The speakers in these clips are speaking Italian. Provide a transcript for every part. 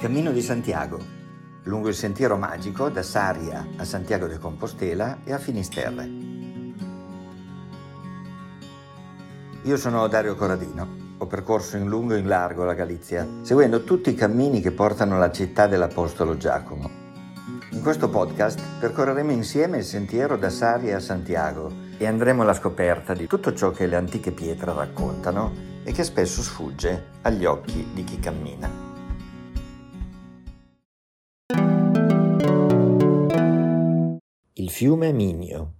Cammino di Santiago, lungo il sentiero magico da Saria a Santiago de Compostela e a Finisterre. Io sono Dario Corradino, ho percorso in lungo e in largo la Galizia, seguendo tutti i cammini che portano alla città dell'Apostolo Giacomo. In questo podcast percorreremo insieme il sentiero da Saria a Santiago e andremo alla scoperta di tutto ciò che le antiche pietre raccontano e che spesso sfugge agli occhi di chi cammina. Fiume Minio.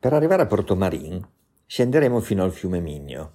Per arrivare a Porto Marin scenderemo fino al fiume Minio.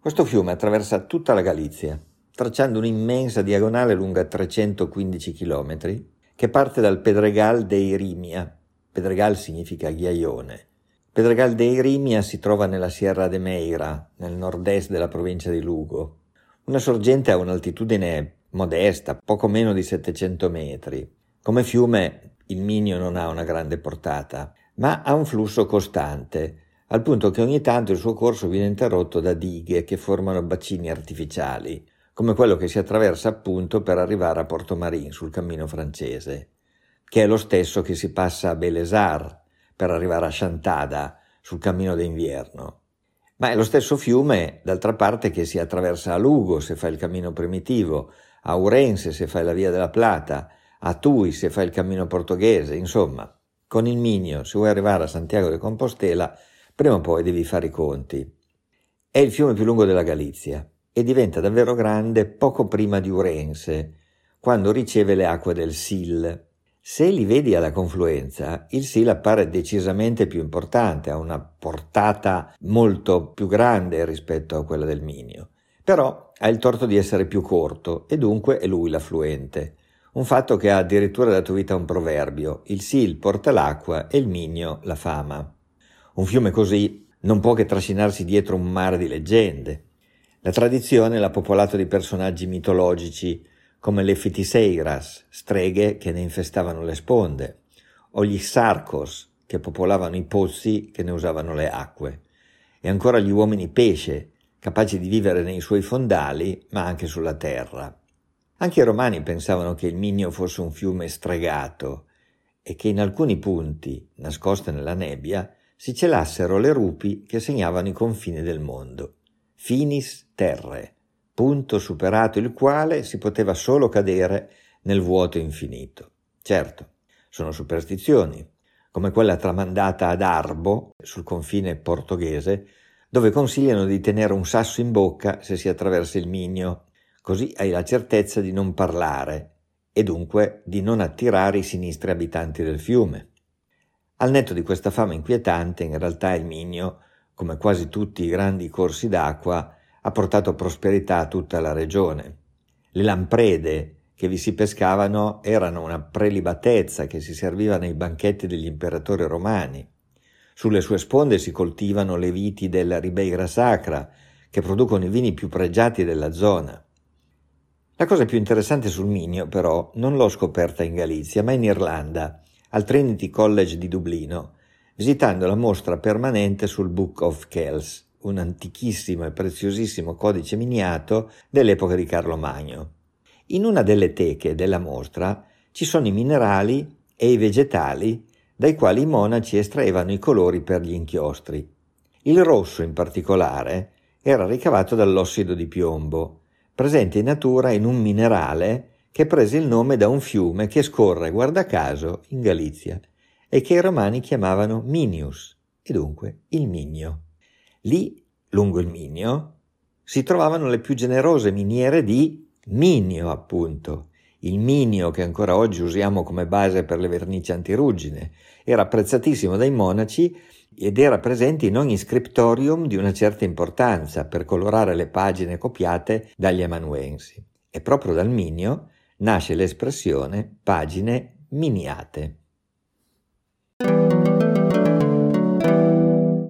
Questo fiume attraversa tutta la Galizia, tracciando un'immensa diagonale lunga 315 km che parte dal Pedregal dei Rimia. Pedregal significa ghiaione. Pedregal dei Rimia si trova nella Sierra de Meira, nel nord-est della provincia di Lugo. Una sorgente a un'altitudine modesta, poco meno di 700 metri, come fiume il Minio non ha una grande portata, ma ha un flusso costante, al punto che ogni tanto il suo corso viene interrotto da dighe che formano bacini artificiali, come quello che si attraversa appunto per arrivare a Porto Marin sul cammino francese, che è lo stesso che si passa a Belesar per arrivare a Chantada sul cammino d'inverno. Ma è lo stesso fiume, d'altra parte, che si attraversa a Lugo se fa il cammino primitivo, a Urense se fa la via della Plata, a Tui se fai il cammino portoghese, insomma, con il Minio, se vuoi arrivare a Santiago de Compostela, prima o poi devi fare i conti. È il fiume più lungo della Galizia e diventa davvero grande poco prima di Urense, quando riceve le acque del Sil. Se li vedi alla confluenza, il Sil appare decisamente più importante, ha una portata molto più grande rispetto a quella del Minio. Però ha il torto di essere più corto e dunque è lui l'affluente un fatto che ha addirittura dato vita a un proverbio, il sil porta l'acqua e il migno la fama. Un fiume così non può che trascinarsi dietro un mare di leggende. La tradizione l'ha popolato di personaggi mitologici come le Fitiseiras, streghe che ne infestavano le sponde, o gli Sarcos, che popolavano i pozzi che ne usavano le acque, e ancora gli uomini pesce, capaci di vivere nei suoi fondali, ma anche sulla terra. Anche i romani pensavano che il Minio fosse un fiume stregato e che in alcuni punti, nascoste nella nebbia, si celassero le rupi che segnavano i confini del mondo. Finis terre, punto superato il quale si poteva solo cadere nel vuoto infinito. Certo, sono superstizioni, come quella tramandata ad Arbo, sul confine portoghese, dove consigliano di tenere un sasso in bocca se si attraversa il Minio così hai la certezza di non parlare e dunque di non attirare i sinistri abitanti del fiume. Al netto di questa fama inquietante, in realtà il Minio, come quasi tutti i grandi corsi d'acqua, ha portato prosperità a tutta la regione. Le lamprede che vi si pescavano erano una prelibatezza che si serviva nei banchetti degli imperatori romani. Sulle sue sponde si coltivano le viti della Ribeira Sacra, che producono i vini più pregiati della zona. La cosa più interessante sul Minio, però, non l'ho scoperta in Galizia, ma in Irlanda, al Trinity College di Dublino, visitando la mostra permanente sul Book of Kells, un antichissimo e preziosissimo codice miniato dell'epoca di Carlo Magno. In una delle teche della mostra ci sono i minerali e i vegetali dai quali i monaci estraevano i colori per gli inchiostri. Il rosso in particolare era ricavato dall'ossido di piombo, presente in natura in un minerale che prese il nome da un fiume che scorre, guarda caso, in Galizia e che i romani chiamavano Minius, e dunque il Minio. Lì, lungo il Minio, si trovavano le più generose miniere di Minio, appunto. Il Minio, che ancora oggi usiamo come base per le vernici antiruggine, era apprezzatissimo dai monaci ed era presente in ogni scriptorium di una certa importanza per colorare le pagine copiate dagli amanuensi. E proprio dal Minio nasce l'espressione pagine miniate.